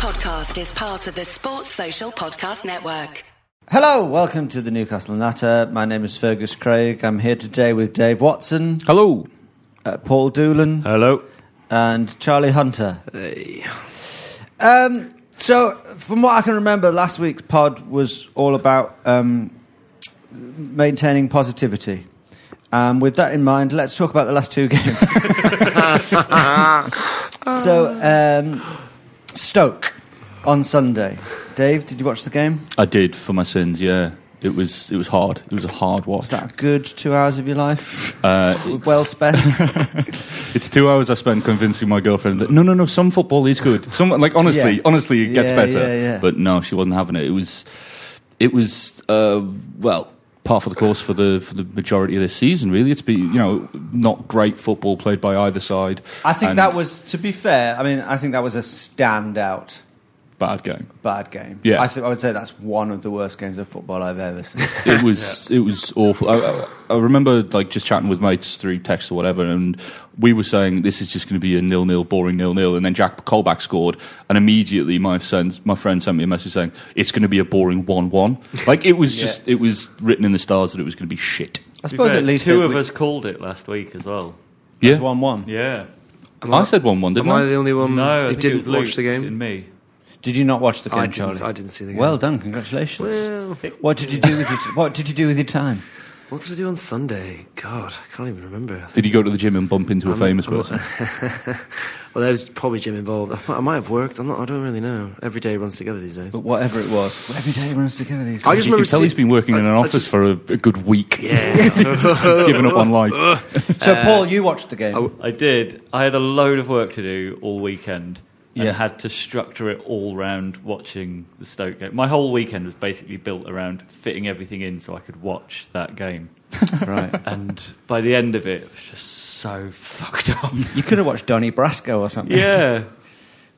podcast is part of the Sports Social Podcast Network. Hello, welcome to the Newcastle Natter. My name is Fergus Craig. I'm here today with Dave Watson, Hello. uh, Paul Doolan, Hello. and Charlie Hunter. Um, so, from what I can remember, last week's pod was all about um, maintaining positivity. Um, with that in mind, let's talk about the last two games. so, um, Stoke on Sunday. Dave, did you watch the game? I did for my sins. Yeah, it was it was hard. It was a hard watch. Was that a good two hours of your life? Uh, well spent. it's two hours I spent convincing my girlfriend that no, no, no. Some football is good. Some like honestly, Yeah. honestly, it gets Yeah, better. yeah, yeah. But no, she wasn't having it. It was, it was uh, well. Part of the course for the for the majority of this season, really, it's been you know not great football played by either side. I think and that was, to be fair, I mean, I think that was a standout bad game. bad game. Yeah. I, think I would say that's one of the worst games of football I've ever seen. it was it was awful. I, I, I remember like just chatting with mates through text or whatever, and we were saying this is just going to be a nil nil, boring nil nil, and then Jack Colback scored, and immediately my friend my friend sent me a message saying it's going to be a boring one one. Like it was Yeah. just it was written in the stars that it was going to be shit. I suppose at least two it- of us called it last week as well. Yeah, one-one. Yeah. I said one one, didn't Am I I? the only one no, who think it didn't was watch Luke the game? And me. Did you not watch the game, I Charlie? didn't, I didn't see the game. Well done, congratulations. Well, what did you do with your t- What did you do with your time? what did I do on Sunday? God, I can't even remember. Did you go to the gym and bump into a I'm- famous I'm- person? Well, there was probably gym involved. I might, have worked. I'm not. I don't really know. Every day runs together these days. But whatever it was, every day runs together these days. I just you remember can tell see- he's been working in an I office just- for a, a good week. Yeah. he's given up on life. so, Paul, uh, you watched the game. I- I did. I had a load of work to do all weekend. And Yeah. had to structure it all round watching the Stoke game. My whole weekend was basically built around fitting everything in so I could watch that game. right. And by the end of it, it was just so fucked up. You could have watched Donnie Brasco or something. yeah.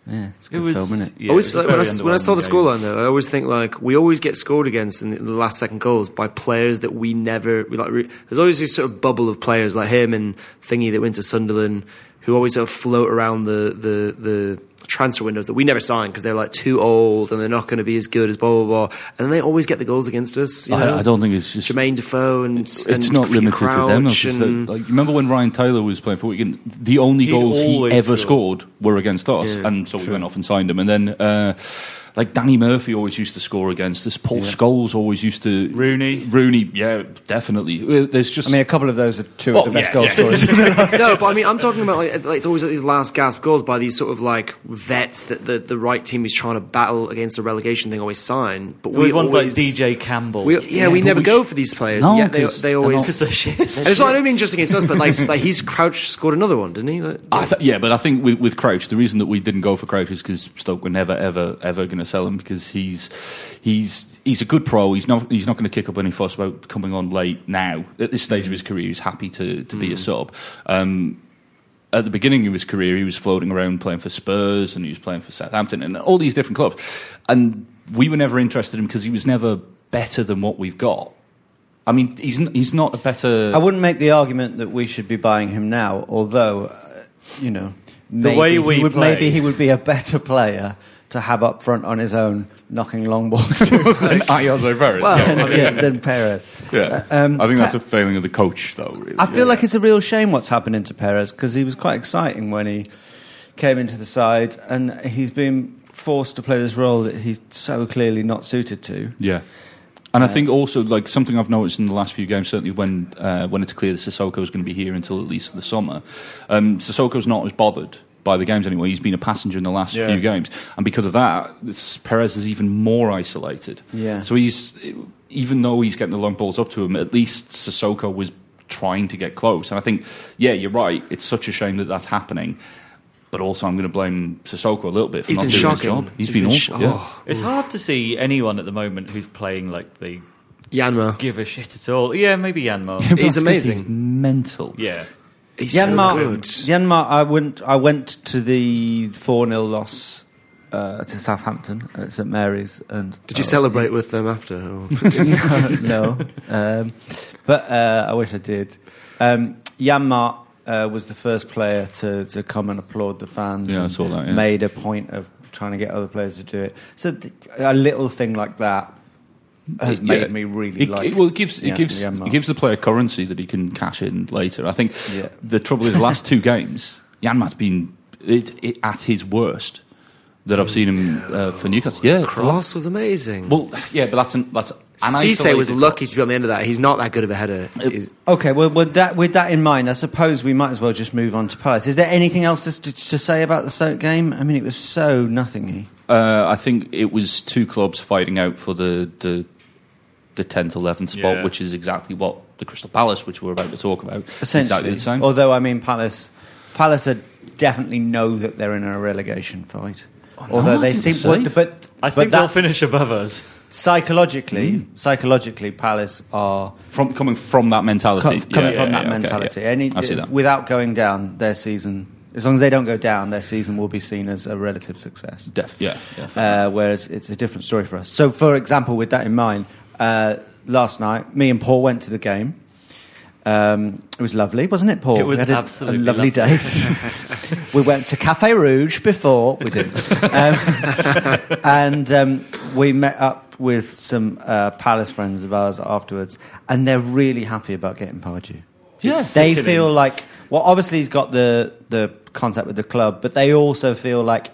yeah it's a It good was, film, isn't it? yeah, always, it like, when, I, when I saw the scoreline, though, I always think like we always get scored against in the, the last second goals by players that we never we, like. Re, there's always this sort of bubble of players like him and Thingy that went to Sunderland, who always sort of float around the the the transfer windows that we never sign because they're like too old and they're not going to be as good as blah blah blah. And then they always get the goals against us. You know? I, I don't think it's just Jermaine Defoe and it's and not limited to them. Crouch just and- that, like, remember when Ryan Taylor was playing for Wigan? The only He goals he ever scored. scored were against us, Yeah, and so we went off and signed him. And then, uh, like Danny Murphy always used to score against us. Paul Scholes always used to. Rooney. Rooney, yeah, definitely. Uh, There's just. I mean, a couple of those are two Well, of the best yeah, goal yeah. scorers. no, but I mean, I'm talking about like, like it's always like these last gasp goals by these sort of like vets that the, the right team is trying to battle against the relegation thing always sign. But we always ones always, like DJ Campbell. We, yeah, Yeah, we never we go sh- for these players. No, yeah, they they're always. not- Because they're shit. And it's not, I don't mean just against us, but like, like he's Crouch scored another one, didn't he? Like, I th- yeah, but I think with, with Crouch, the reason that we didn't go for Crouch is because Stoke were never, ever, ever going to sell him because he's he's he's a good pro. He's not he's not going to kick up any fuss about coming on late now at this stage of his career. He's happy to to be a sub. Um, at the beginning of his career, he was floating around playing for Spurs and he was playing for Southampton and all these different clubs. And we were never interested in him because he was never better than what we've got. I mean, he's n- he's not a better. I wouldn't make the argument that we should be buying him now, although, uh, you know, maybe, way we he would, play- maybe he would be a better player to have up front on his own, knocking long balls to and Ayoze Perez. Well, yeah. I yeah, than Perez. Yeah. Um, I think that's a failing of the coach, though. Really. I feel like it's a real shame what's happening to Perez because he was quite exciting when he came into the side, and he's been forced to play this role that he's so clearly not suited to. Yeah. And I think also, like something I've noticed in the last few games, certainly when uh, when it's clear that Sissoko is going to be here until at least the summer, um, Sissoko's not as bothered by the games anyway. He's been a passenger in the last Yeah. few games, and because of that, this, Perez is even more isolated. Yeah. So he's even though he's getting the long balls up to him, at least Sissoko was trying to get close. And I think, yeah, you're right. It's such a shame that that's happening. But also, I'm going to blame Sissoko a little bit for He's not doing shocking. his job. He's been, been awful. sh- yeah. oh. It's hard to see anyone at the moment who's playing like the Yanma. give a shit at all. Yeah, maybe Yanmar. He's amazing. He's mental. yeah. He's so Yanmar, good. Yanmar, I went. I went to the four 0 loss uh, to Southampton at St Mary's, and Did you celebrate with them after? or- no, um, but uh, I wish I did. Um, Yanmar uh, was the first player to, to come and applaud the fans. Yeah, I saw that, yeah. Made a point of trying to get other players to do it. So th- a little thing like that has made yeah. me really It, like. it- well, it gives yeah, it gives Myanmar. it gives the player currency that he can cash in later. I think Yeah. the trouble is, last two games, Yanmat's been it, it, at his worst that I've seen him uh, for Newcastle. Yeah, Cross was amazing. Well, yeah, but that's an, that's an Cisse was lucky cross. to be on the end of that. He's not that good of a header. He's- Okay, well, with that, with that in mind, I suppose we might as well just move on to Palace. Is there anything else to, to say about the Stoke game? I mean, it was so nothingy. Uh, I think it was two clubs fighting out for the the the tenth, eleventh spot, Yeah. which is exactly what the Crystal Palace, which we're about to talk about, Essentially, exactly the same. although I mean, Palace, Palace are definitely know that they're in a relegation fight. although Oh, I they seem, they're but, but I but think they'll finish above us. psychologically. Hmm. Psychologically, Palace are from coming from that mentality, co- coming Yeah, from yeah, that yeah, okay, mentality. yeah. Any, I see that. Without going down, their season, as long as they don't go down, their season will be seen as a relative success. Def- yeah, yeah, uh, whereas it's a different story for us. So, for example, with that in mind, uh, last night, me and Paul went to the game. Um, it was lovely, wasn't it, Paul? It was a, absolutely a lovely lovely. date. we went to Cafe Rouge before we did, um, and um, we met up with some uh, Palace friends of ours afterwards, and they're really happy about getting Pardew. Yeah. they Sickening. feel like well, obviously he's got the the contact with the club, but they also feel like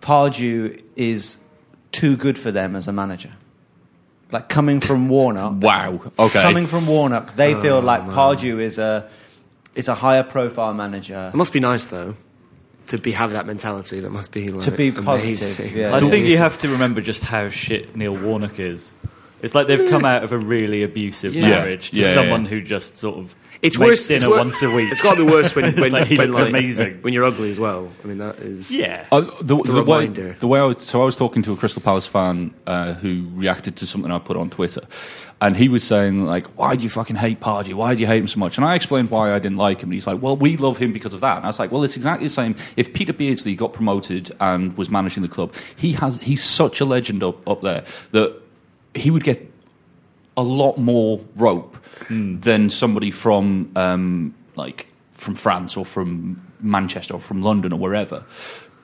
Pardew is too good for them as a manager. Like coming from Warnock, Wow. Okay. coming from Warnock, they oh, feel like Pardew is a is a higher profile manager. it must be nice though to be have that mentality. That must be like To be amazing. positive, yeah. I think you have to remember just how shit Neil Warnock is. It's like they've come out of a really abusive Yeah. marriage to Yeah, yeah, someone yeah. who just sort of It's makes worse. dinner it's wor- once a week. It's got to be worse when when, Like, he when, looks like, amazing. when you're ugly as well. I mean, that is yeah. Uh, the, a the way, reminder. the way I was, so I was talking to a Crystal Palace fan uh, who reacted to something I put on Twitter, and he was saying like, "Why do you fucking hate Pardew? Why do you hate him so much?" And I explained why I didn't like him, and he's like, "Well, we love him because of that." And I was like, "Well, it's exactly the same. If Peter Beardsley got promoted and was managing the club, he has he's such a legend up up there that he would get a lot more rope than somebody from um, like from France or from Manchester or from London or wherever.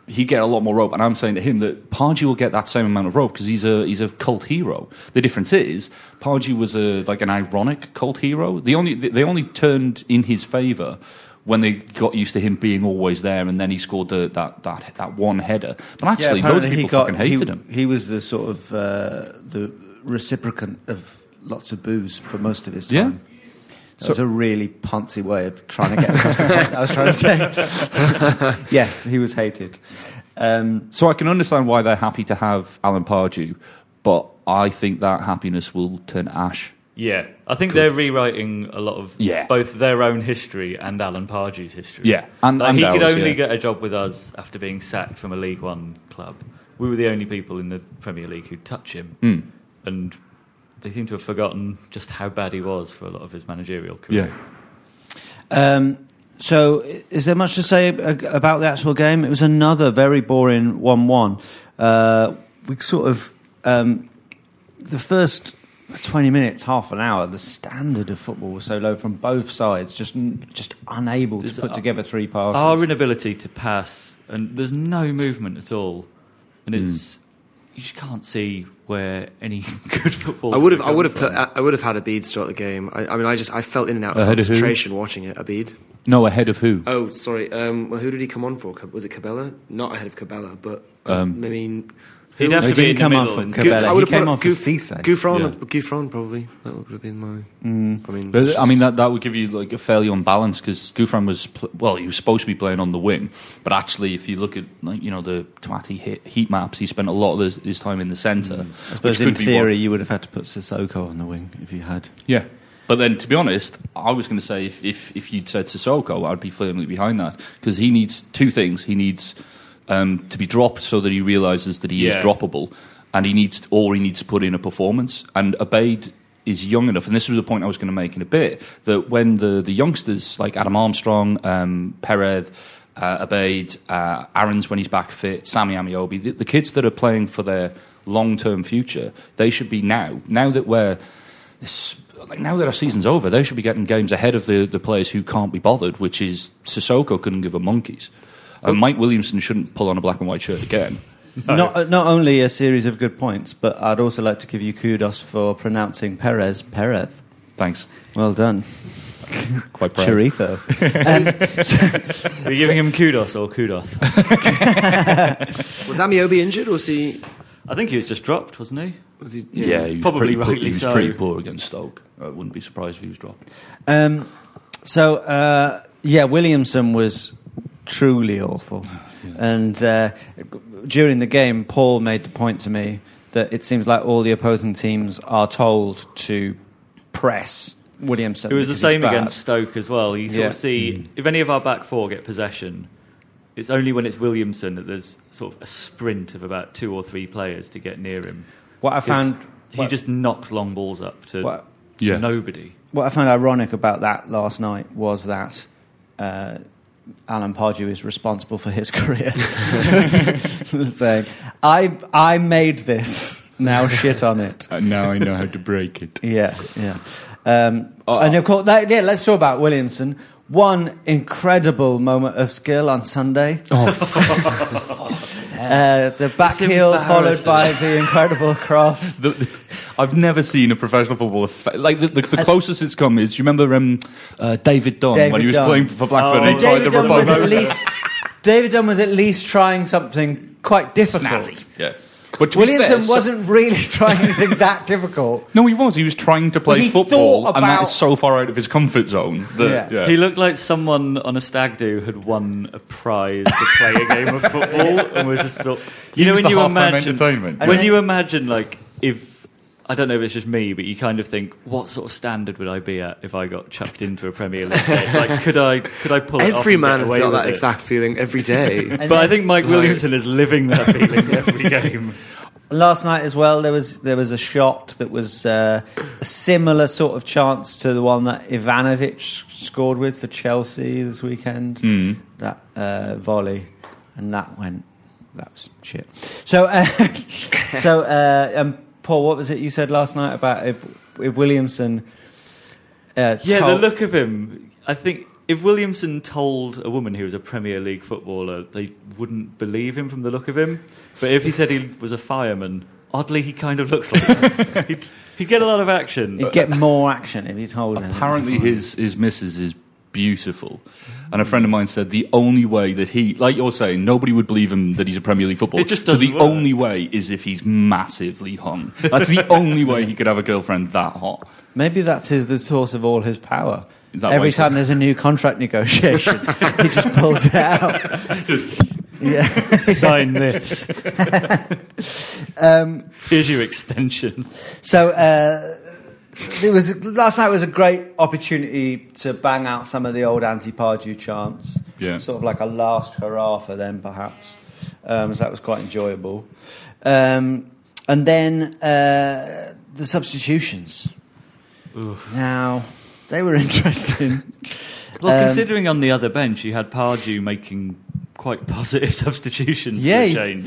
He'd get a lot more rope, and I'm saying to him that Pardew will get that same amount of rope because he's a he's a cult hero. The difference is Pardew was a like an ironic cult hero. The only they only turned in his favour when they got used to him being always there, and then he scored the, that that that one header. But actually, loads of people fucking hated he, him. He was the sort of uh, the reciprocant of lots of booze for most of his Yeah. time. That So- was a really poncy way of trying to get across the point I was trying to say. yes, he was hated. Um, So I can understand why they're happy to have Alan Pardew, but I think that happiness will turn ash. Yeah, I think they're rewriting a lot of Yeah. both their own history and Alan Pardew's history. Yeah, and- like, and he could only yeah. get a job with us after being sacked from a League One club. We were the only people in the Premier League who'd touch him, Mm. And they seem to have forgotten just how bad he was for a lot of his managerial career. Um, so, is there much to say about the actual game? It was another very boring 1 1. Uh, we sort of, um, the first 20 minutes, half an hour, the standard of football was so low from both sides, just just unable There's to put a- together three passes. Our inability to pass, and there's no movement at all, and it's you just can't see where any good football. I would have, I would have put, I would have had Abeid start the game. I, I mean, I just, I felt in and out of Ahead of who? concentration watching it. Abeid. No, ahead of who? Oh, sorry. Um, well, who did he come on for? Was it Cabella? Not ahead of Cabella, but Um, I mean, He'd have to be in the come on middle for and- Cabella. I he would have came put on for Gouff- Cisse. Gouffran, Yeah. Gouffran probably. That would have been my. Mm. I mean, But, it's I mean, that, that would give you like a fairly unbalanced because Gouffran was pl- well, he was supposed to be playing on the wing, but actually, if you look at like you know the Twatty hit, heat maps, he spent a lot of his, his time in the centre. I suppose which in could be theory what- you would have had to put Sissoko on the wing if you had. yeah. But then, to be honest, I was going to say if, if if you'd said Sissoko, I'd be firmly behind that because he needs two things. He needs um, to be dropped so that he realizes that he Yeah. is droppable, and he needs, or he needs to put in a performance. And Abeid is young enough, and this was a point I was going to make in a bit, that when the, the youngsters like Adam Armstrong, um, Perez, uh, Abeid, uh, Aarons when he's back fit, Sammy Ameobi, the, the kids that are playing for their long term future, they should be now. Now that we're It's, like now that our season's over, they should be getting games ahead of the, the players who can't be bothered, which is Sissoko couldn't give a monkeys. And Mike Williamson shouldn't pull on a black and white shirt again. Not, uh, not only a series of good points, but I'd also like to give you kudos for pronouncing Perez Perez. Thanks. Well done, Quite proud. Chorizo. um, Are you giving him kudos or kudos? Was Ameobi injured or was he? I think he was just dropped, wasn't he? Was he Yeah, he was Probably pretty, poor, rightly he was so. pretty poor against Stoke. I wouldn't be surprised if he was dropped. Um, so uh, yeah, Williamson was truly awful, and uh, during the game, Paul made the point to me that it seems like all the opposing teams are told to press Williamson. It was the same against Stoke as well. You sort Yeah. of see if any of our back four get possession, it's only when it's Williamson that there's sort of a sprint of about two or three players to get near him. What I found, he what, just knocks long balls up to what, Yeah. nobody. what I found ironic about that last night was that. Uh, Alan Pardew is responsible for his career. Saying, I, I made this, now shit on it. And now I know how to break it. Yeah, yeah. Um, Oh. and of course, that, yeah, let's talk about Williamson. One incredible moment of skill on Sunday. Uh, the back It's heel followed by the incredible cross. The, the- I've never seen a professional footballer fa- like the, the, the closest it's come is. You remember um, uh, David Dunn David when he was Dunn. playing for Blackburn Oh, and he tried David the Dunn was remote. at least David Dunn was at least trying something quite difficult. Snazzy. Yeah, but to be Williamson fair, wasn't really trying anything that difficult. No, he was. He was trying to play football, thought and that is so far out of his comfort zone. That, Yeah. yeah. He looked like someone on a stag do had won a prize to play a game of football and was just sort. You He know when you imagine entertainment. when you imagine like if I don't know if it's just me, but you kind of think, what sort of standard would I be at if I got chucked into a Premier League game? Like, could I could I pull it off Every man has away got that it? exact feeling every day. And But I think Mike Williamson is living that feeling every game. last night as well, there was there was a shot that was uh, a similar sort of chance to the one that Ivanovic scored with for Chelsea this weekend. Mm. That uh, volley, and that went. That was shit. So, uh, so uh, um, Paul, what was it you said last night about if if Williamson? Uh, Yeah, told- the look of him. I think if Williamson told a woman he was a Premier League footballer, they wouldn't believe him from the look of him. But if he said he was a fireman, oddly he kind of looks like that. he'd, he'd get a lot of action. He'd get more action if he told him. Apparently, his his missus is beautiful, and a friend of mine said the only way that he, like you're saying, nobody would believe him that he's a Premier League footballer. It just so the work. only way is if he's massively hung. That's the only way he could have a girlfriend that hot. Maybe that's his, the source of all his power. Every why- time there's a new contract negotiation, he just pulls it out. Just Yeah. Sign this. Um, Here's your extension. so uh, it was last night was a great opportunity to bang out some of the old anti-Pardew chants. Yeah. Sort of like a last hurrah for them, perhaps. Um, so that was quite enjoyable. Um, and then uh, the substitutions. Now they were interesting. Well, Um, considering on the other bench you had Pardew making quite positive substitutions yeah, for a he, change.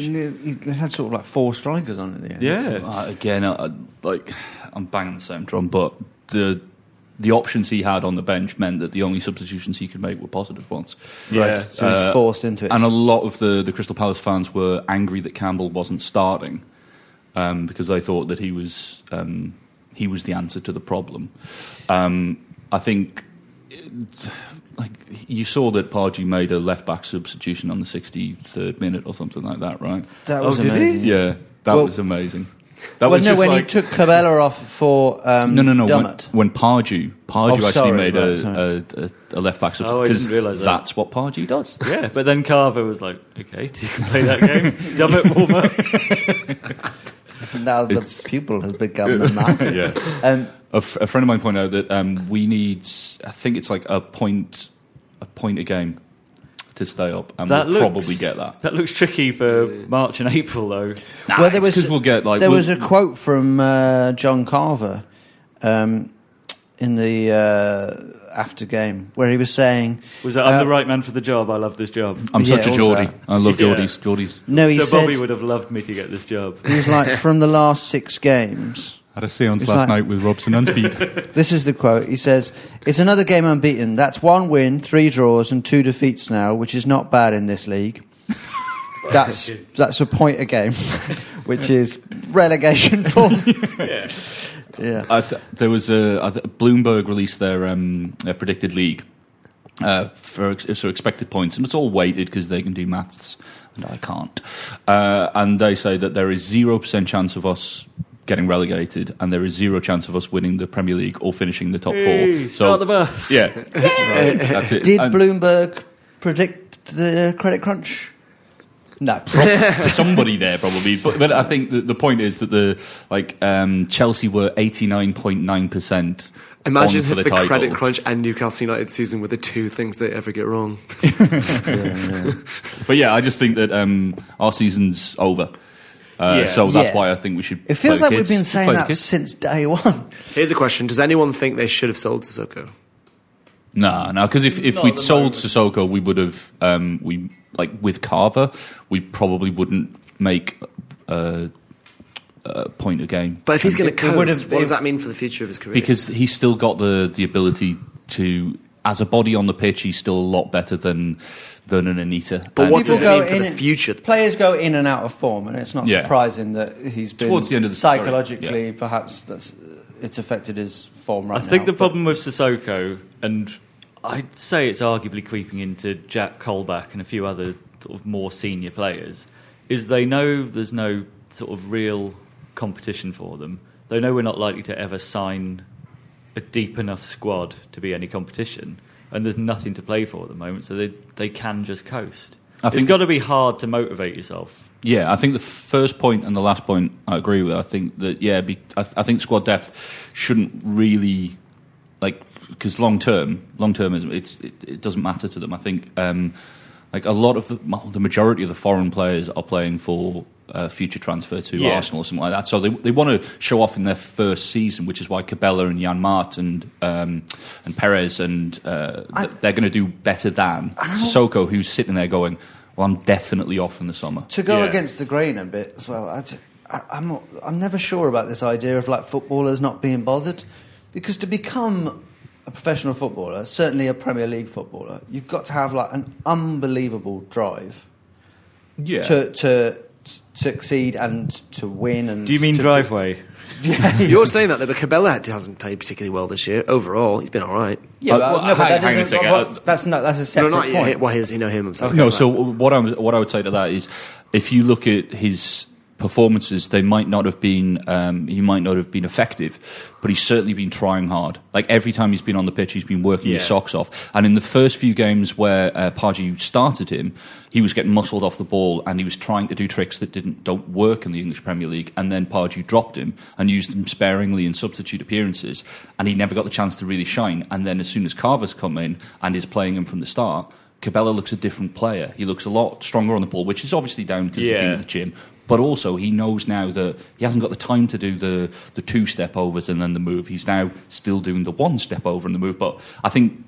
he had sort of like four strikers on at the end. Yeah. uh, again, uh, like I'm banging the same drum, but the the options he had on the bench meant that the only substitutions he could make were positive ones. Yeah. So he's Uh, forced into it. And a lot of the, the Crystal Palace fans were angry that Campbell wasn't starting um, because they thought that he was um, he was the answer to the problem. Um, I think, it, like you saw that Pardew made a left back substitution on the 63rd minute or something like that, right? that was Oh, did he? amazing. Yeah, that Well- was amazing. That well, was no, just when like, he took Cabella off for um, no, no, no. When, Dummett. when Pardew, Pardew Oh, actually sorry, made right, a, sorry. a, a, a left back substitution Oh, I didn't realise that. that's what Pardew does. Yeah, but then Carver was like, okay, you can play that game. Dummett, warm up. now the It's- pupil has become the master. yeah. Um, A, f- a friend of mine pointed out that um, we need, I think it's like a point, a point a game to stay up, and That we'll looks, probably get that. That looks tricky for March and April, though. Nah, well, there it's was 'cause we'll get like there we'll- was a quote from uh, John Carver um, in the uh, after game where he was saying, Was that I'm Uh, the right man for the job? I love this job. I'm Yeah, such a all Geordie. I love Yeah. Geordies. Geordies. "No, he so said Bobby would have loved me to get this job. He's like from the last six games." Had a seance It's last like- night with Robson and Speed. This is the quote. He says, "It's another game unbeaten. That's one win, three draws, and two defeats now, which is not bad in this league. That's that's a point a game, which is relegation form. Yeah. yeah, I th- there was a. th- Bloomberg released their, um, their predicted league uh, for ex- for expected points, and it's all weighted because they can do maths and I can't. Uh, and they say that there is zero percent chance of us getting relegated, and there is zero chance of us winning the Premier League or finishing the top Hey, four. start the bus. Yeah, right, that's it. did And Bloomberg predict the credit crunch? No. somebody there probably, but, but I think the, the point is that the like um, Chelsea were eighty nine point nine percent. Imagine for if the, the, credit crunch and Newcastle United season were the two things they ever get wrong. But yeah, I just think that um, our season's over. Uh, Yeah. So that's Yeah. why I think we should. It feels play like the we've been saying that kids. since day one. Here's a question: Does anyone think they should have sold Sissoko? No, no, because if, if Not we'd sold moment. Sissoko, we would have um, we like with Carver, we probably wouldn't make a, a point a game. But if he's going to it would coast, what it- does that mean for the future of his career? because he's still got the the ability to, as a body on the pitch, he's still a lot better than than an Anita. But And what does it mean go for in the future? Players go in and out of form, and it's not Yeah. surprising that he's been Towards the end of the story, psychologically, perhaps that's uh, it's affected his form right I think now, the problem with Sissoko, and I'd say it's arguably creeping into Jack Colback and a few other sort of more senior players, is they know there's no sort of real competition for them. They know we're not likely to ever sign a deep enough squad to be any competition, and there's nothing to play for at the moment, so they they can just coast. I it's think- got to be hard to motivate yourself. Yeah, I think the first point and the last point I agree with. I think that yeah, be, I, I think squad depth shouldn't really like because long term, long term is it's it, it doesn't matter to them. I think um, like a lot of the the majority of the foreign players are playing for. Uh, future transfer to Yeah. Arsenal or something like that. So they they want to show off in their first season, which is why Cabella and Jan Mart and um, and Perez and uh, th- they're going to do better than Sissoko, who's sitting there going, "Well, I'm definitely off in the summer." to go Yeah. against the grain a bit as well. I, d- I- I'm not, I'm never sure about this idea of like footballers not being bothered, because to become a professional footballer, certainly a Premier League footballer, you've got to have like an unbelievable drive Yeah. to to s- succeed and to win. And Do you mean to, driveway? Yeah, You're saying that, though, but Cabella hasn't played particularly well this year. Overall, he's been all right. yeah, Uh, but, well, no, but that hang on doesn't- what- that's not that's a No, not point. yet. Well, here's, you know him. I'm. No, so what I'm what I would say to that is, if you look at his performances, they might not have been um, he might not have been effective, but he's certainly been trying hard. Like every time he's been on the pitch, he's been working his socks off. And in the first few games where uh, Pardew started him, he was getting muscled off the ball and he was trying to do tricks that didn't don't work in the English Premier League. And then Pardew dropped him and used him sparingly in substitute appearances, and he never got the chance to really shine. And then as soon as Carver's come in and is playing him from the start. Cabella looks a different player. He looks a lot stronger on the ball, which is obviously down because he's been Yeah. at the gym. But also, he knows now that he hasn't got the time to do the, the two step overs and then the move. He's now still doing the one step over and the move. But I think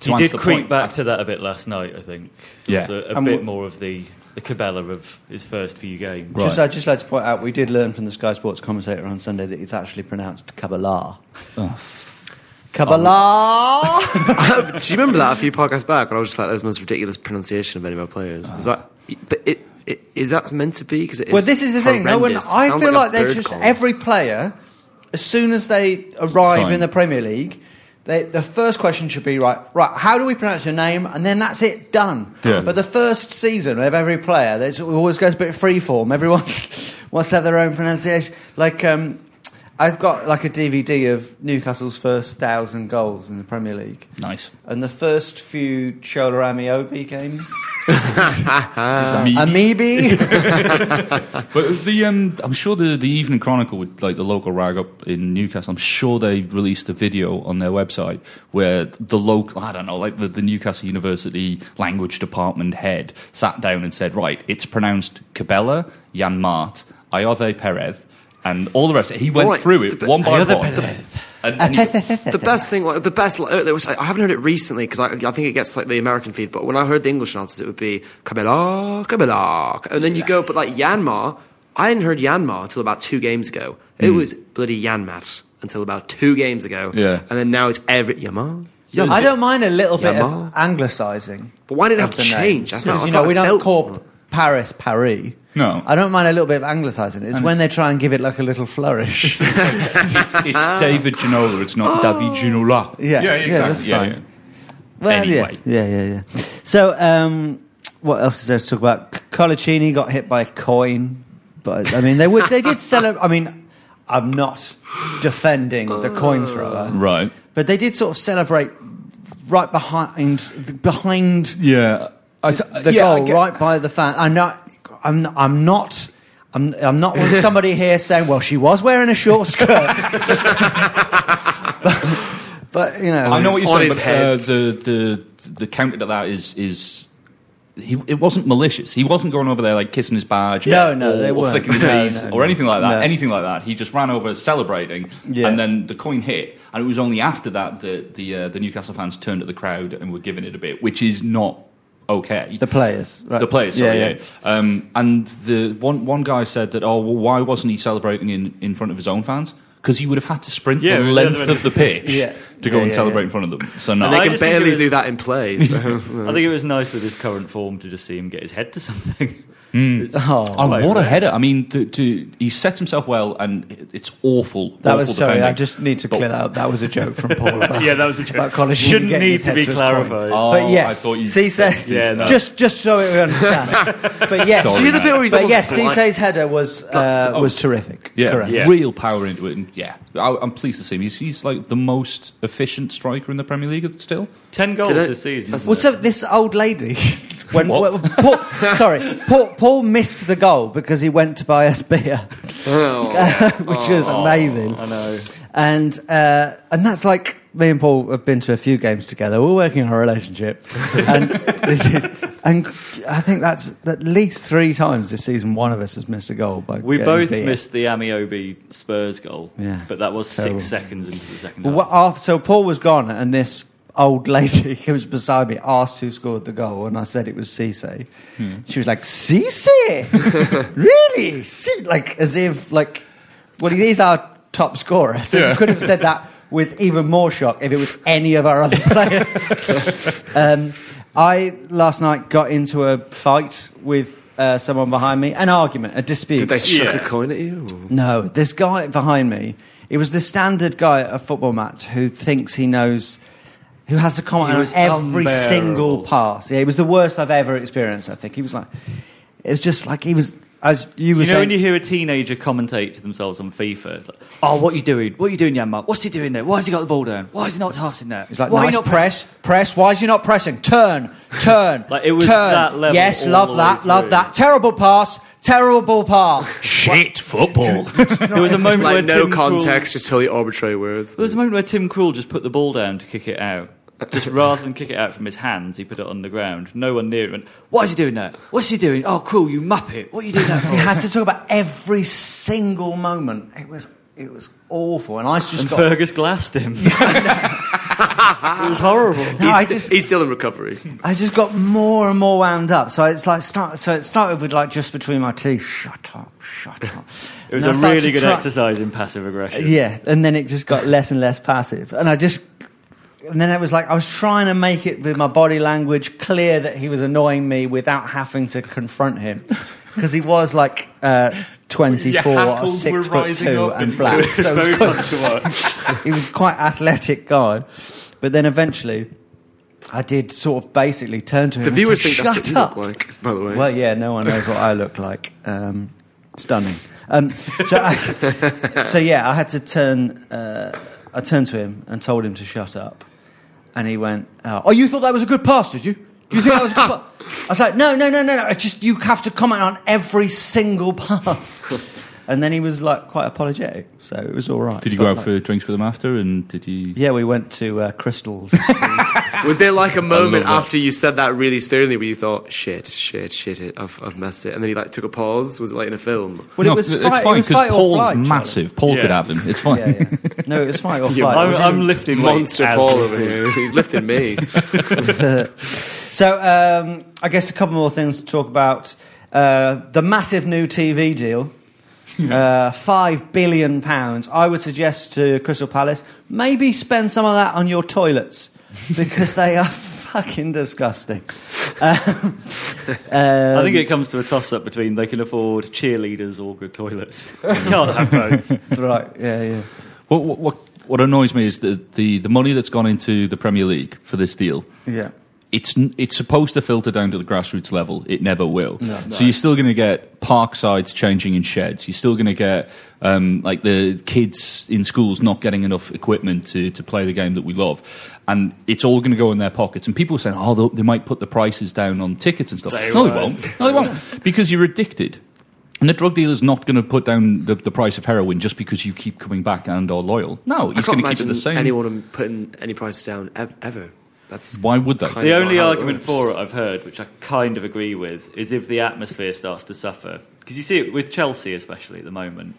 to He did the creep point, back to that a bit last night. I think. Yeah. There was a, a And bit more of the the Cabella of his first few games. Right. Just, I'd just like to point out, we did learn from the Sky Sports commentator on Sunday that it's actually pronounced Kabbalah. Kabbalah! Do you remember that a few podcasts back? And I was just like, that was the most ridiculous pronunciation of any of our players. Is that? But it, it is that meant to be? Because well, this is the thing. No one, I feel a like, they bird just call. every player, as soon as they arrive Sign. in the Premier League, they, the first question should be right. Right, how do we pronounce your name? And then that's it, done. Yeah. But the first season of every player, it always goes a bit free form. Everyone wants to have their own pronunciation. Like um, I've got like a DVD of Newcastle's first thousand goals in the Premier League. nice. And the first few Shola Ameobi games, Me- Amiibi, But the um, I'm sure the the Evening Chronicle, with like the local rag up in Newcastle, I'm sure they released a video on their website where the local, I don't know, like the, the Newcastle University language department head sat down and said, right, it's pronounced Cabella, Jan Mart, Ayoze Perez, and all the rest. He went Right, through it the- one by Ayoze one. Perez. And, and he, the best thing, the best. Like, was, I haven't heard it recently because I, I think it gets like the American feed. But when I heard the English answers, it would be Cabella, Cabella, and then you go, but like Yanmar, I hadn't heard Yanmar until about two games ago. It hmm. was bloody Yanmat until about two games ago. Yeah. And then now it's every Yanmar. I don't mind a little bit of anglicising. But why did it have to change? names. I thought- I Because, you thought know, we don't felt- call Paris Paris. No. I don't mind a little bit of anglicising. It's when they try and give it like a little flourish. it's, it's David Ginola. It's not David Ginola. Yeah, yeah, exactly. that's yeah, fine. yeah. Well, Anyway. yeah, yeah, yeah, yeah. So, um, what else is there to talk about? Coloccini got hit by a coin, but I mean, they would, they did celebrate. I mean, I'm not defending the coin thrower, Right. but they did sort of celebrate right behind behind Yeah. I the yeah, goal, get- right by the fan. I'm not. I'm. not- I'm not. I'm, I'm not one- somebody here saying, "Well, she was wearing a short skirt," but, but, you know, I know what you're saying, but uh, the the the counter to that is is he, it wasn't malicious. He wasn't going over there like kissing his badge, No, no, or, they or weren't. flicking his No, knees, no, or no. anything like that. No. Anything like that. He just ran over celebrating, Yeah. and then the coin hit, and it was only after that that the uh, the Newcastle fans turned to the crowd and were giving it a bit, which is not okay. the players, right? The players, sorry, yeah. Um, and the one one guy said that, oh, well, why wasn't he celebrating in, in front of his own fans? Because he would have had to sprint Yeah, the the length of the pitch Yeah. to go Yeah, and yeah, celebrate yeah. in front of them. So no, And they can just think barely it do that in play. So. I think it was nice with his current form to just see him get his head to something. It's- Oh. it's Oh, what a rare. header! I mean, to, to, he sets himself well, and it's awful. That awful was sorry. defending. I just need to But- clear that up. That was a joke from Paul. About, Yeah, that was the joke. about college. Shouldn't need to be clarified. Oh, But I yes, thought you- Cisse, Yeah, no. just just so we understand. but yes, Sorry, See the bit where he's but almost yes, blind- Cisse's header was uh, Oh. was terrific. Yeah, Correct. Yeah. real power into it. And yeah, I, I'm pleased to see him. He's, he's like the most efficient striker in the Premier League still. Ten goals Did I- this season. That's- Well, so this old lady, when, Paul, sorry, Paul, Paul missed the goal because he went to buy us beer, which was amazing. I know. And uh, and that's like me and Paul have been to a few games together. We're working on a relationship, and this is and I think that's at least three times this season. One of us has missed a goal by We both beer. missed the Ameobi Spurs goal. Yeah. But that was Terrible. six seconds into the second Well, half. after, so Paul was gone, and this old lady who was beside me asked who scored the goal, and I said it was Cisse. She was like, "Cisse, really? C-? Like as if like, well, he's our top scorer, so Yeah. you could have said that with even more shock if it was any of our other players." um, I last night got into a fight with. Uh, someone behind me, an argument, a dispute. Did they chuck Yeah. a coin at you? No, this guy behind me. It was the standard guy at a football match who thinks he knows, who has to comment on every unbearable. single pass. Yeah, it was the worst I've ever experienced. I think he was like, it was just like he was as you were You know saying. when you hear a teenager commentate to themselves on FIFA, it's like, "Oh, what are you doing? What are you doing, Yanmar? What's he doing there? Why has he got the ball down? Why is he not passing there? He's like, Why are nice you not press, press. Why is he not pressing? Turn, turn, Like, it was turn. that level Yes, all love the that, way love that. Terrible pass, terrible pass. Shit, football. There was a moment where Like no Tim Krul- context, just totally arbitrary words. There was a moment where Tim Krul just put the ball down to kick it out. Just rather than kick it out from his hands, he put it on the ground. No one near it went, Why is he doing that? What's he doing? Oh, Krul, you muppet. What are you doing that he for? had to talk about every single moment. It was, it was awful, and I just and got. Fergus glassed him. it was horrible. No, He's, I just- he's still in recovery. I just got more and more wound up. So it's like start. So it started with like just between my teeth. Shut up! Shut up! It was And a I started really good try- exercise in passive aggression. Yeah, and then it just got less and less passive, and I just. And then it was like I was trying to make it with my body language clear that he was annoying me without having to confront him, because he was like uh, twenty Your four or six foot two and and- black. It was so it was quite- fun to watch. he was quite athletic guy. But then eventually, I did sort of basically turn to him. The and viewers think that's what "Shut you up." look like, by the way. Well, yeah, no one knows what I look like. Um, stunning. Um, so, I, so yeah, I had to turn. Uh, I turned to him and told him to shut up, and he went, "Oh, oh, you thought that was a good pass, did you? Do you think that was a good pass?" I was like, "No, no, no, no, no. It's just you have to comment on every single pass." And then he was like quite apologetic, so it was all right. did you go But, out like- for drinks with him after? And did you? Yeah, we went to uh, Crystals. Was there like a moment after you said that really sternly where you thought, shit, shit, shit, it, I've, I've messed it? And then you like took a pause? Was it like in a film? Well, no, it was it's fight, fine it was Paul's flight, massive. Paul could have him. It's fine. Yeah, yeah. No, it was fight or You flight. I'm, I'm lifting Monster Paul over here. He's lifting me. So, um, I guess a couple more things to talk about. Uh, the massive new TV deal uh, five billion pounds. I would suggest to Crystal Palace maybe spend some of that on your toilets because they are fucking disgusting. Um, I think it comes to a toss up between they can afford cheerleaders or good toilets. You can't have both. right, yeah, yeah. What, what, what, what annoys me is the, the, the money that's gone into the Premier League for this deal. Yeah. It's it's supposed to filter down to the grassroots level. It never will. So you're still going to get park sides changing in sheds. You're still going to get um, like the kids in schools not getting enough equipment to, to play the game that we love, and it's all going to go in their pockets. And people are saying, oh, they'll- might put the prices down on tickets and stuff. They no, they won't. No, they won't because you're addicted. And the drug dealer's not going to put down the, the price of heroin just because you keep coming back and are loyal. No, he's going to keep it the same. anyone putting any prices down ev- ever. That's Why would they? The only argument for it I've heard, which I kind of agree with, is if the atmosphere starts to suffer. Because you see it with Chelsea, especially at the moment.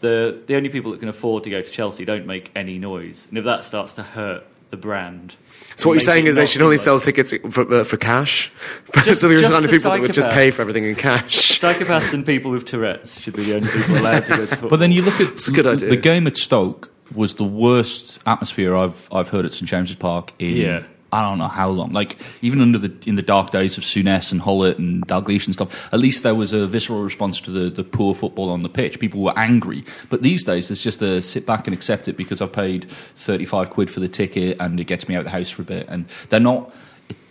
The, the only people that can afford to go to Chelsea don't make any noise. And if that starts to hurt the brand. So what you're saying is they should only sell tickets for, uh, for cash? Just- so there's just kind of the people that would just pay for everything in cash. Psychopaths and people with Tourette's should be the only people allowed to go to football. But then you look at a good the- idea. the game at Stoke was the worst atmosphere I've I've heard at St James's Park in Yeah. I don't know how long. Like even under the in the dark days of Souness and Gullit and Dalglish and stuff, at least there was a visceral response to the, the poor football on the pitch. People were angry. But these days it's just a sit back and accept it because I've paid thirty five quid for the ticket and it gets me out of the house for a bit. And they're not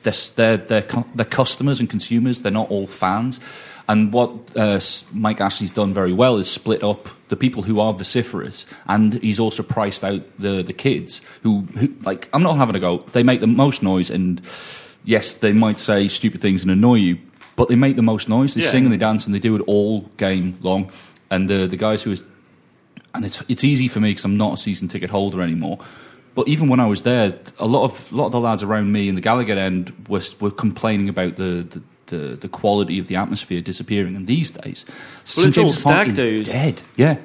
they're, they're, they're, they're customers and consumers. They're not all fans. And what uh, Mike Ashley's done very well is split up the people who are vociferous, and he's also priced out the, the kids who, who, like, I'm not having a go. They make the most noise, and yes, they might say stupid things and annoy you, but they make the most noise. They Yeah. sing and they dance, and they do it all game long. And the the guys who is and it's it's easy for me because I'm not a season ticket holder anymore. But even when I was there, a lot of a lot of the lads around me in the Gallowgate end were were complaining about the. the the, the quality of the atmosphere disappearing, and these days, St. it's all Park stag is do's. dead. Yeah,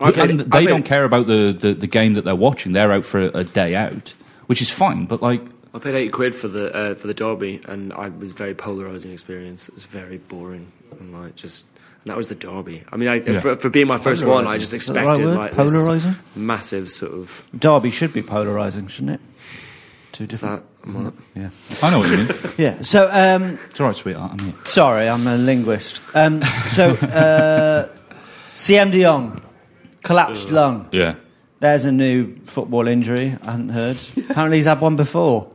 I paid- and I they don't care about the, the, the game that they're watching. They're out for a, a day out, which is fine. But like, I paid eight quid for the uh, for the derby, and I was a very polarizing experience. It was very boring, and like just. And that was the derby. I mean, I, Yeah. for, for being my first one, I just Is that the right expected word? like this Polarising? massive sort of. Derby should be polarising, shouldn't it? Two Is different. That? Yeah. I know what you mean. Yeah. So, um, it's all right, sweetheart. I'm here. sorry, I'm a linguist. Um, so, uh, Siem De Jong, collapsed lung. Yeah. There's a new football injury. I hadn't heard. Apparently, he's had one before.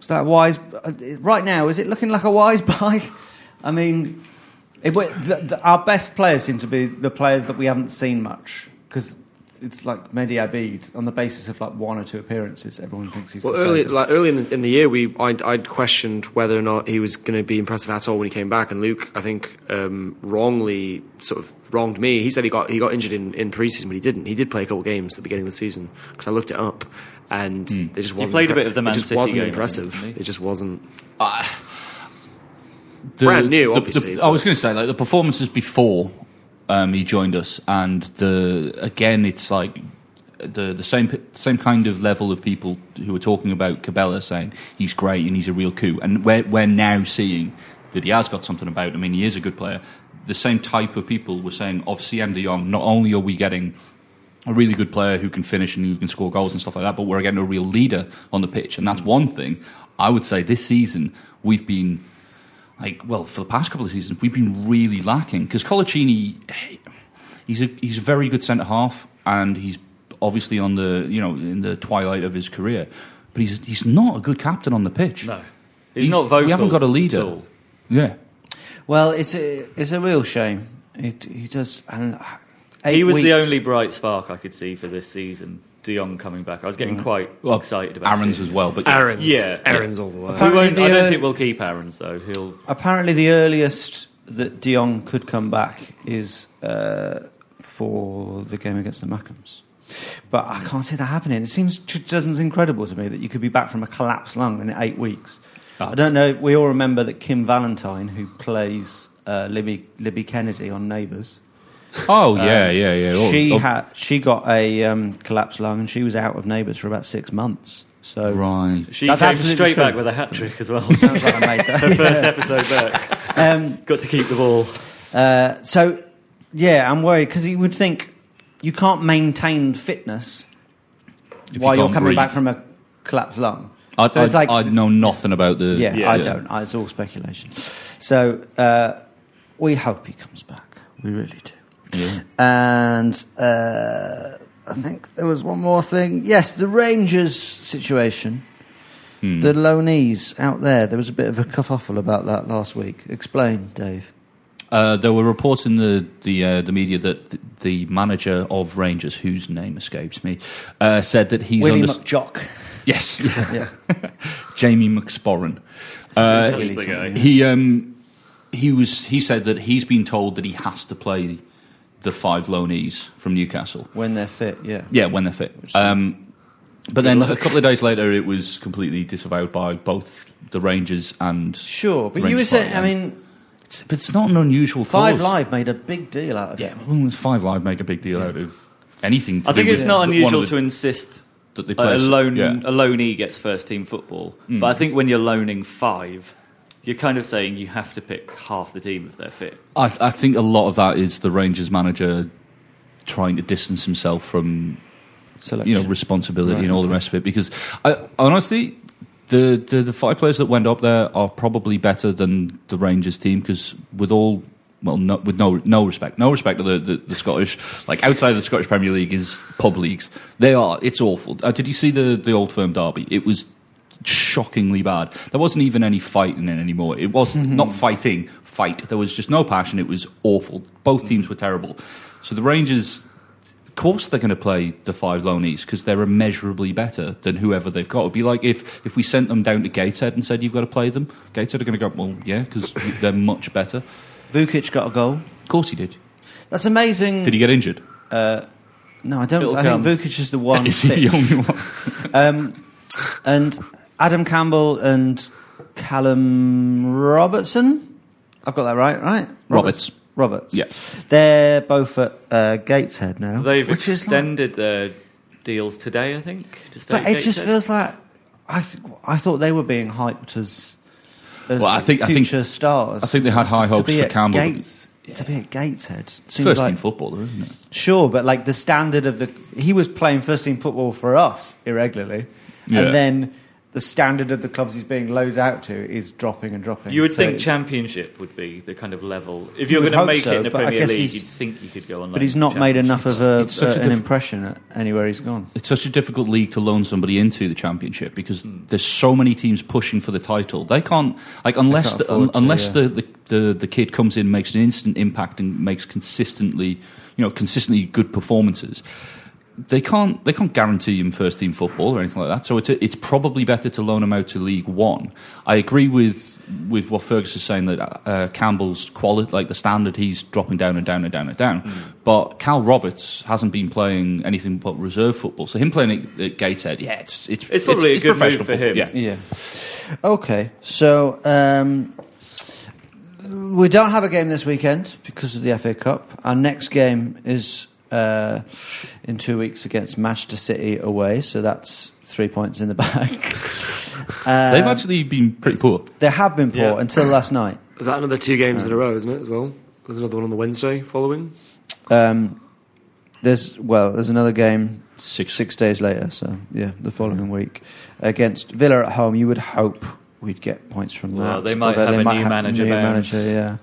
Is that wise? uh, Right now, is it looking like a wise buy? I mean, it, the, the, our best players seem to be the players that we haven't seen much because it's like Mehdi Abeid on the basis of like one or two appearances. Everyone thinks he's Well, the early safest. like early in the, in the year, we I'd, I'd questioned whether or not he was going to be impressive at all when he came back, and Luke, I think, um, wrongly sort of wronged me. He said he got he got injured in, in preseason, but he didn't. He did play a couple of games at the beginning of the season because I looked it up, and it just wasn't. played a bit of the Man it just City wasn't game, I impressive. think, didn't he? It just wasn't. The- Brand new, the- obviously, the- but- I was going to say like the performances before um, he joined us, and the again, it's like the the same same kind of level of people who were talking about Cabella saying he's great and he's a real coup, and we're we're now seeing that he has got something about. I mean, he is a good player. The same type of people were saying of Siem De Jong. Not only are we getting a really good player who can finish and who can score goals and stuff like that, but we're getting a real leader on the pitch, and that's one thing. I would say this season we've been like well for the past couple of seasons we've been really lacking because Coloccini he's a he's a very good centre half and he's obviously on the you know in the twilight of his career but he's he's not a good captain on the pitch No. He's, not vocal. we haven't got a leader at all. yeah Well, it's a it's a real shame. It, he does. And uh, He eight was the only bright spark I could see for this season. De Jong coming back. I was Mm. getting quite well excited about Aarons seeing as well but Aarons, Yeah. Aarons all the way. We Apparently won't, the, I don't uh, think we'll keep Aarons though. He'll Apparently, the earliest that De Jong could come back is uh, for the game against the Mackems. But I can't see that happening. It seems it doesn't incredible to me that you could be back from a collapsed lung in eight weeks. Oh. I don't know. We all remember that Kim Valentine, who plays uh, Libby, Libby Kennedy on Neighbours, oh yeah yeah yeah Oh, she oh, had she got a um, collapsed lung and she was out of Neighbours for about six months. So right she That's came straight true. back with a hat trick as well. sounds like I made that. Her first episode back. Um, Got to keep the ball. Uh, so Yeah, I'm worried because you would think you can't maintain fitness If while you you are can't coming back from a collapsed lung. I, So I, like- I know nothing about the. Yeah, Yeah. I don't. I, it's all speculation. So uh, we hope he comes back. We really do. Yeah. And uh, I think there was one more thing. Yes, the Rangers situation. Hmm. The loanees out there. There was a bit of a kerfuffle about that last week. Explain, Dave. Uh, there were reports in the the, uh, the media that the, the manager of Rangers, whose name escapes me, uh, said that he's Willie under- McJock. yes, Yeah. Jamie McSporran. Uh, Willie the something. guy. he um, he was he said that he's been told that he has to play the five loanees from Newcastle. When they're fit, yeah. Yeah, when they're fit. Um, but then a couple of days later, it was completely disavowed by both the Rangers and. Sure, but you Rangers were saying, I mean, It's, but it's not an unusual Five clause. Live made a big deal out of Yeah, it. well, Five Live make a big deal out of anything. To I think it's not the- unusual the- to insist that they a play. lone yeah. a loanee gets first team football. Mm. But I think when you're loaning five, you're kind of saying you have to pick half the team if they're fit. I, I think a lot of that is the Rangers manager trying to distance himself from Selection. you know responsibility Right, and all the rest of it. Because I, honestly, the, the the five players that went up there are probably better than the Rangers team. Because with all well, no, with no no respect, no respect to the, the, the Scottish, like outside of the Scottish Premier League is pub leagues. They are. It's awful. Uh, did you see the the Old Firm derby? It was shockingly bad. There wasn't even any fighting in anymore. It wasn't not fighting, fight. There was just no passion. It was awful. Both teams were terrible. So the Rangers of course they're going to play the five loanees because they're immeasurably better than whoever they've got. It'd be like if, if we sent them down to Gateshead and said you've got to play them. Gateshead are going to go, well, yeah, because they're much better. Vuckic got a goal. Of course he did. That's amazing. Did he get injured? Uh, no, I don't. It'll I come. think Vuckic is the one. Is he the only one? Um, and Adam Campbell and Callum Robertson. I've got that right, right? Roberts. Roberts. Yeah. They're both at uh, Gateshead now. They've which is like- extended their deals today, I think. To stay but at it just Gateshead. feels like I. Th- I thought they were being hyped as. as Well, I think- I think- stars. I think they had high hopes To be for at Campbell. Gates, To be at Gateshead seems First like, team footballer, isn't it? Sure, but like the standard of the he was playing first team football for us irregularly, Yeah. and then the standard of the clubs he's being loaded out to is dropping and dropping. You would So- think Championship would be the kind of level. If You you're going to make so, it in a but I Premier guess League, you'd think you could go on. but he's not made enough of a, such a uh, an diff- impression at anywhere he's gone. It's such a difficult league to loan somebody into the championship because there's so many teams pushing for the title. They can't like unless can't the, afford to, unless yeah. the, the, the the kid comes in, makes an instant impact, and makes consistently you know consistently good performances. They can't they can't guarantee him first team football or anything like that. So it's it's probably better to loan him out to League One. I agree with with what Fergus is saying that uh, Campbell's quality, like the standard, he's dropping down and down and down and down. Mm. But Cal Roberts hasn't been playing anything but reserve football. So him playing at, at Gateshead, yeah, it's it's It's probably a good move professional for football, him. Yeah. Yeah. Okay, so um, we don't have a game this weekend because of the FA Cup. Our next game is uh, in two weeks against Manchester City away, so that's three points in the bag. Um, They've actually been pretty poor. They have been poor Yeah. until last night. Is that another two games in a row, isn't it, as well? There's another one on the Wednesday following. Um, there's well, there's another game Six. six days later. So yeah, the following week against Villa at home. You would hope we'd get points from Well, that. they might although have a new manager new bounce. manager, yeah.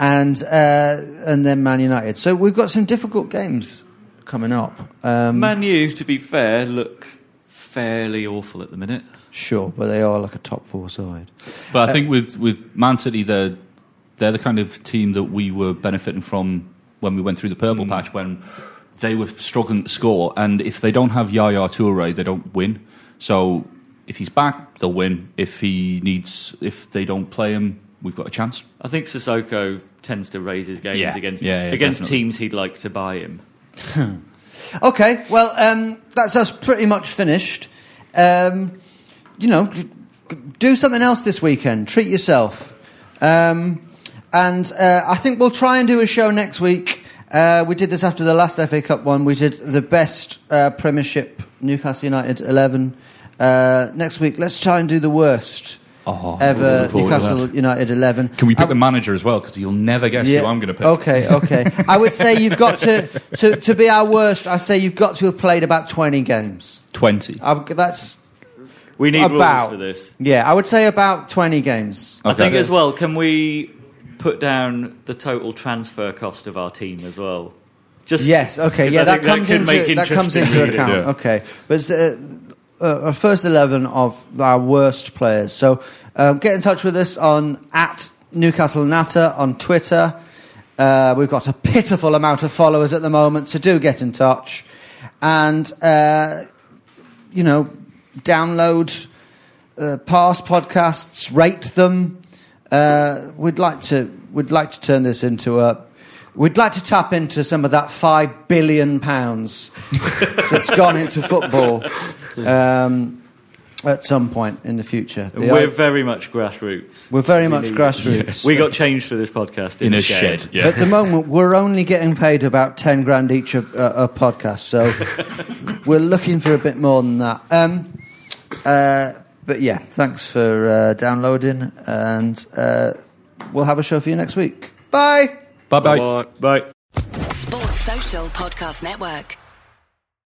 And uh, and then Man United. So we've got some difficult games coming up. Um, Man U, to be fair, look fairly awful at the minute. sure, but they are like a top four side. But Uh, I think with, with Man City, they're, they're the kind of team that we were benefiting from when we went through the purple Mm. patch when they were struggling to score. And if they don't have Yaya Toure, they don't win. So if he's back, they'll win. If he needs, if they don't play him, we've got a chance. I think Sissoko tends to raise his games Yeah. against Yeah, yeah, against definitely. teams he'd like to buy him. Okay, well, um, that's us pretty much finished. Um, you know, do something else this weekend. Treat yourself. Um, and uh, I think we'll try and do a show next week. Uh, we did this after the last FA Cup one. We did the best uh, Premiership Newcastle United 11. Uh, next week, let's try and do the worst Oh, ever looking forward to Newcastle. United eleven. Can we pick I- the manager as well? Because you'll never guess who I'm going to pick. Okay, okay. I would say you've got to, to to be our worst. I say you've got to have played about twenty games. 20. I, that's We need About. rules for this. yeah. I would say about twenty games. I think as well. Can we put down the total transfer cost of our team as well? Just Yes. okay, Yeah. I That think comes could make into that comes into account. Yeah. Okay. But it's the uh, uh, first eleven of our worst players. So um, get in touch with us on at Newcastle Natter on Twitter. Uh, we've got a pitiful amount of followers at the moment, so do get in touch. And uh, you know, download uh, past podcasts, rate them. Uh, we'd like to we'd like to turn this into a. We'd like to tap into some of that five billion pounds that's gone into football um, at some point in the future. The- we're very much grassroots. we're very much grassroots. We got changed for this podcast in, In a a shed. Yeah. At the moment, we're only getting paid about 10 grand each a, a, a podcast, so we're looking for a bit more than that. Um, uh, but yeah, thanks for uh, downloading, and uh, we'll have a show for you next week. Bye! Bye bye. Bye. Bye. Sports Social Podcast Network.